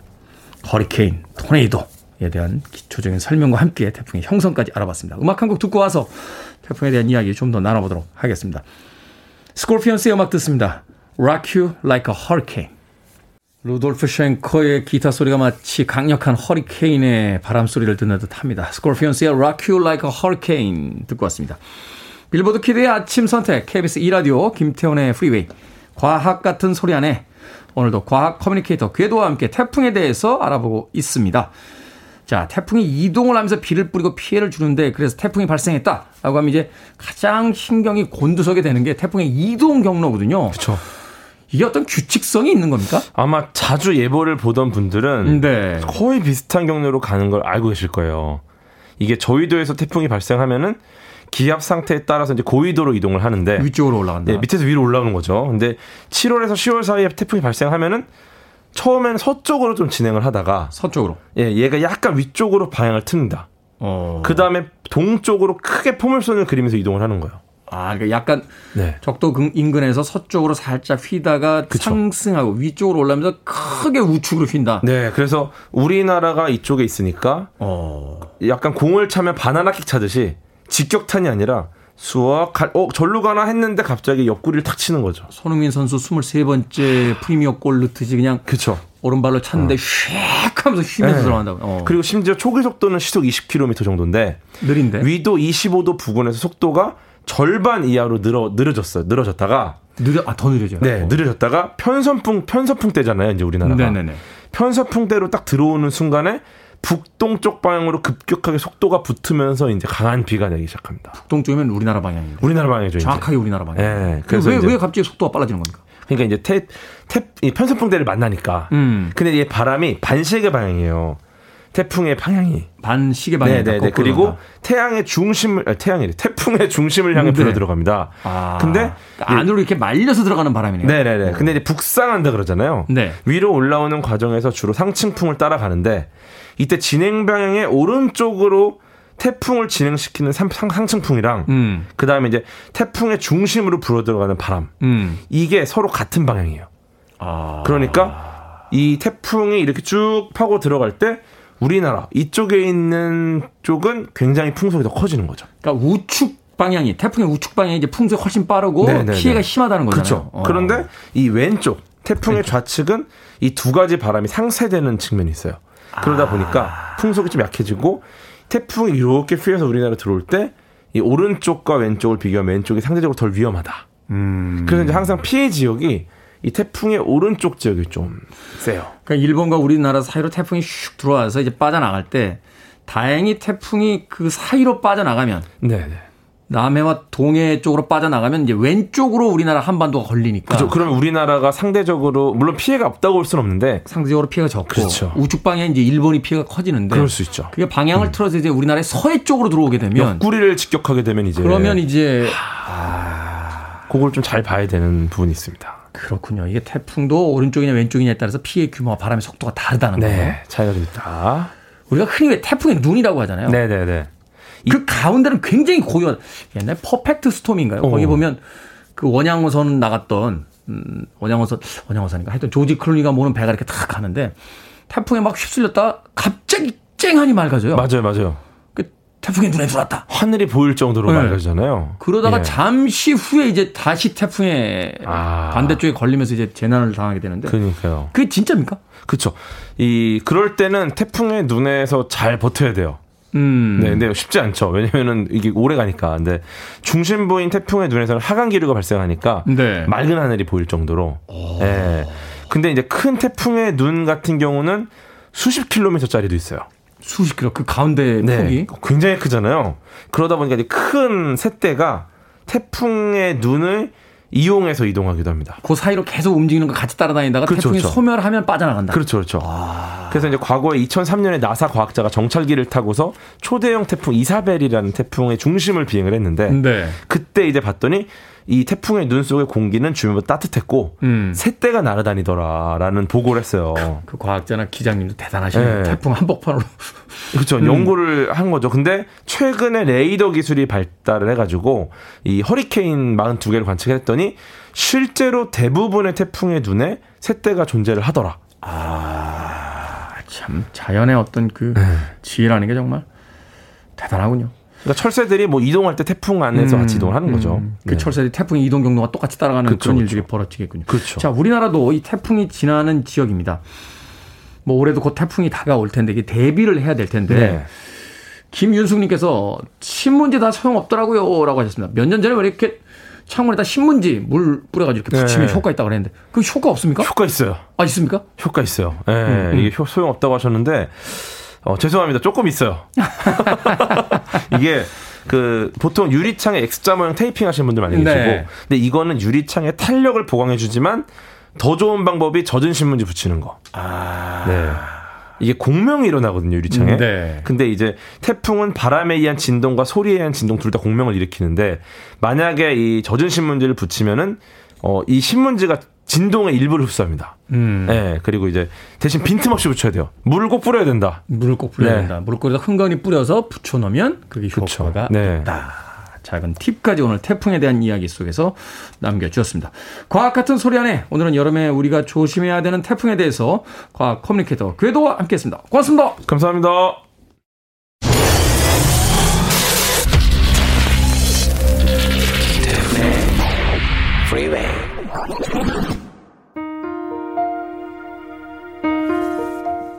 허리케인, 토네이도에 대한 기초적인 설명과 함께 태풍의 형성까지 알아봤습니다. 음악 한 곡 듣고 와서 태풍에 대한 이야기 좀 더 나눠보도록 하겠습니다. 스콜피언스의 음악 듣습니다. Rock You Like a Hurricane. 루돌프 쉔커의 기타 소리가 마치 강력한 허리케인의 바람 소리를 듣는 듯 합니다. 스콜피언스의 Rock You Like a Hurricane 듣고 왔습니다. 빌보드 키드의 아침 선택, KBS 2라디오, 김태훈의 프리웨이, 과학 같은 소리 안에 오늘도 과학 커뮤니케이터 궤도와 함께 태풍에 대해서 알아보고 있습니다. 자, 태풍이 이동을 하면서 비를 뿌리고 피해를 주는데 그래서 태풍이 발생했다라고 하면 이제 가장 신경이 곤두서게 되는 게 태풍의 이동 경로거든요. 그렇죠. 이게 어떤 규칙성이 있는 겁니까? 아마 자주 예보를 보던 분들은 네. 거의 비슷한 경로로 가는 걸 알고 계실 거예요. 이게 저위도에서 태풍이 발생하면은 기압 상태에 따라서 이제 고위도로 이동을 하는데 위쪽으로 올라간다. 네, 밑에서 위로 올라오는 거죠. 근데 7월에서 10월 사이에 태풍이 발생하면은 처음에는 서쪽으로 좀 진행을 하다가 서쪽으로. 예, 얘가 약간 위쪽으로 방향을 틉니다. 어. 그 다음에 동쪽으로 크게 포물선을 그리면서 이동을 하는 거예요. 아, 그러니까 약간 네. 적도 근- 인근에서 서쪽으로 살짝 휘다가 그쵸. 상승하고 위쪽으로 올라오면서 크게 우측으로 휜다. 네, 그래서 우리나라가 이쪽에 있으니까 어. 약간 공을 차면 바나나킥 차듯이 직격탄이 아니라 수학, 갈- 어, 절로 가나 했는데 갑자기 옆구리를 탁 치는 거죠. 손흥민 선수 23번째 프리미어 골 넣듯이 그냥 그쵸. 오른발로 찼는데 슉 하면서 휘면서 네. 들어간다고. 어. 그리고 심지어 초기 속도는 시속 20km 정도인데 느린데. 위도 25도 부근에서 속도가 절반 이하로 늘어 늘어졌어요. 늘어졌다가 느려 아, 더 느려져요. 네 어. 늘어졌다가 편선풍 편서풍 때잖아요. 이제 우리나라가 네네네. 편서풍 때로 딱 들어오는 순간에 북동쪽 방향으로 급격하게 속도가 붙으면서 이제 강한 비가 내리기 시작합니다. 동쪽이면 우리나라 방향인데. 우리나라 방향이죠. 이제. 정확하게 우리나라 방향. 네, 그래서 왜, 이제- 왜 갑자기 속도가 빨라지는 겁니까? 그러니까 이제 태, 태, 이 편서풍대를 만나니까. 음. 근데 이 바람이 반시계 방향이에요. 태풍의 방향이. 반시계 방향이다. 네네네. 거꾸로 그리고 간다. 태양의 중심을, 아, 태양이 태풍의 중심을 향해 네. 불어 들어갑니다. 아. 근데 그러니까 안으로 이렇게 말려서 들어가는 바람이네요. 네네네. 근데 이제 북상한다 그러잖아요. 네. 위로 올라오는 과정에서 주로 상층풍을 따라가는데 이때 진행 방향의 오른쪽으로 태풍을 진행시키는 상, 상, 상층풍이랑 음. 그 다음에 이제 태풍의 중심으로 불어 들어가는 바람. 음. 이게 서로 같은 방향이에요. 아. 그러니까 이 태풍이 이렇게 쭉 파고 들어갈 때 우리나라 이쪽에 있는 쪽은 굉장히 풍속이 더 커지는 거죠. 그러니까 우측 방향이 태풍의 우측 방향이 이제 풍속이 훨씬 빠르고 네네네. 피해가 심하다는 거잖아요. 그렇죠. 어. 그런데 이 왼쪽 태풍의 좌측은 이 두 가지 바람이 상쇄되는 측면이 있어요. 그러다 보니까 풍속이 좀 약해지고 태풍이 이렇게 휘어서 우리나라 들어올 때 이 오른쪽과 왼쪽을 비교하면 왼쪽이 상대적으로 덜 위험하다. 음. 그래서 이제 항상 피해 지역이 이 태풍의 오른쪽 지역이 좀 세요. 그러니까 일본과 우리나라 사이로 태풍이 슉 들어와서 이제 빠져나갈 때 다행히 태풍이 그 사이로 빠져나가면 네, 네. 남해와 동해 쪽으로 빠져나가면 이제 왼쪽으로 우리나라 한반도가 걸리니까 그죠. 그러면 우리나라가 상대적으로 물론 피해가 없다고 볼 수는 없는데 상대적으로 피해가 적고 그렇죠. 우측 방향 이제 일본이 피해가 커지는데 그럴 수 있죠. 그게 방향을 틀어서 이제 우리나라의 서해 쪽으로 들어오게 되면 옆구리를 직격하게 되면 이제 그러면 이제 그걸 좀 잘 봐야 되는 부분이 있습니다. 그렇군요. 이게 태풍도 오른쪽이냐 왼쪽이냐에 따라서 피해 규모와 바람의 속도가 다르다는 거예요. 네, 차이가 좀 있다. 우리가 흔히 왜 태풍의 눈이라고 하잖아요. 네, 네, 네. 그 가운데는 굉장히 고요한 옛날 퍼펙트 스톰인가요? 어. 거기 보면 그 원양어선 나갔던 음, 원양어선 원양어선인가 하여튼 조지 클루니가 모는 배가 이렇게 탁 가는데 태풍에 막 휩쓸렸다 갑자기 쨍하니 맑아져요. 맞아요, 맞아요. 그 태풍의 눈에 들어왔다. 하늘이 보일 정도로 네. 맑아지잖아요. 그러다가 예. 잠시 후에 이제 다시 태풍에 아. 반대쪽에 걸리면서 이제 재난을 당하게 되는데 그러니까요. 그게 진짜입니까? 그렇죠. 이 그럴 때는 태풍의 눈에서 잘 버텨야 돼요. 음. 네, 근데 쉽지 않죠. 왜냐면은 이게 오래 가니까. 근데 중심부인 태풍의 눈에서는 하강 기류가 발생하니까 네. 맑은 하늘이 보일 정도로. 예. 근데 이제 큰 태풍의 눈 같은 경우는 수십 킬로미터짜리도 있어요. 수십 킬로 그 가운데 네. 폭이 굉장히 크잖아요. 그러다 보니까 이제 큰 새떼가 태풍의 눈을 이용해서 이동하기도 합니다. 그 사이로 계속 움직이는 거 같이 따라다니다가 그렇죠, 태풍이 그렇죠. 소멸하면 빠져나간다. 그렇죠, 그렇죠. 그래서 이제 과거에 2003년에 나사 과학자가 정찰기를 타고서 초대형 태풍 이사벨이라는 태풍의 중심을 비행을 했는데 네. 그때 이제 봤더니 이 태풍의 눈 속의 공기는 주변보다 따뜻했고 음. 새떼가 날아다니더라라는 보고를 했어요. 그 과학자나 기장님도 대단하시네요. 네. 태풍 한복판으로. 그렇죠. 음. 연구를 한 거죠. 근데 최근에 레이더 기술이 발달을 해가지고 이 허리케인 42개를 관측했더니 실제로 대부분의 태풍의 눈에 새떼가 존재를 하더라. 참 자연의 어떤 그 지혜라는 게 정말 대단하군요. 그러니까 철새들이 뭐 이동할 때 태풍 안에서 같이 이동을 하는 거죠. 음, 그 네. 철새들이 태풍의 이동 경로가 똑같이 따라가는 그쵸, 그런. 일들이 벌어지겠군요. 그렇죠. 자, 우리나라도 이 태풍이 지나는 지역입니다. 뭐 올해도 곧 태풍이 다가올 텐데 이게 대비를 해야 될 텐데 네. 김윤숙님께서 신문지 다 소용없더라고요. 라고 하셨습니다. 몇 년 전에 왜 이렇게 창문에다 신문지 물 뿌려가지고 이렇게 붙이면 네. 효과 있다고 그랬는데 그 효과 없습니까? 효과 있어요. 아, 있습니까? 효과 있어요. 예, 음. 이게 효- 소용 없다고 하셨는데, 어, 죄송합니다. 조금 있어요. 이게, 그, 보통 유리창에 X자 모양 테이핑 하시는 분들 많이 계시고, 네. 근데 이거는 유리창에 탄력을 보강해 주지만, 더 좋은 방법이 젖은 신문지 붙이는 거. 아. 네. 이게 공명이 일어나거든요, 유리창에. 네. 근데 이제 태풍은 바람에 의한 진동과 소리에 의한 진동 둘 다 공명을 일으키는데 만약에 이 젖은 신문지를 붙이면은 어, 이 신문지가 진동의 일부를 흡수합니다. 음. 네, 그리고 이제 대신 빈틈없이 붙여야 돼요. 물을 꼭 뿌려야 된다. 물을 꼭 뿌려야 네. 된다. 물을 꼭 흥건히 뿌려서 붙여놓으면 그게. 효과가 네. 있다. 작은 팁까지 오늘 태풍에 대한 이야기 속에서 남겨주셨습니다. 과학 같은 소리 안에 오늘은 여름에 우리가 조심해야 되는 태풍에 대해서 과학 커뮤니케이터 궤도와 함께했습니다. 고맙습니다. 감사합니다.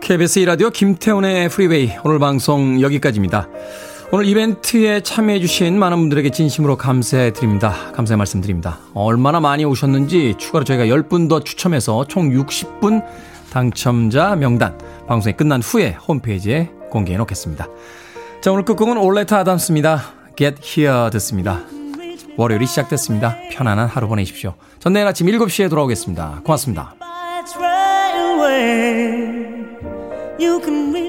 KBS 2라디오 김태훈의 프리웨이 오늘 방송 여기까지입니다. 오늘 이벤트에 참여해주신 많은 분들에게 진심으로 감사드립니다. 감사의 말씀드립니다. 얼마나 많이 오셨는지 추가로 저희가 10분 더 추첨해서 총 60분 당첨자 명단 방송이 끝난 후에 홈페이지에 공개해 놓겠습니다. 자, 오늘 끝곡은 올레타 아담스입니다. Get Here 듣습니다. 월요일이 시작됐습니다. 편안한 하루 보내십시오. 전 내일 아침 7시에 돌아오겠습니다. 고맙습니다. You can reach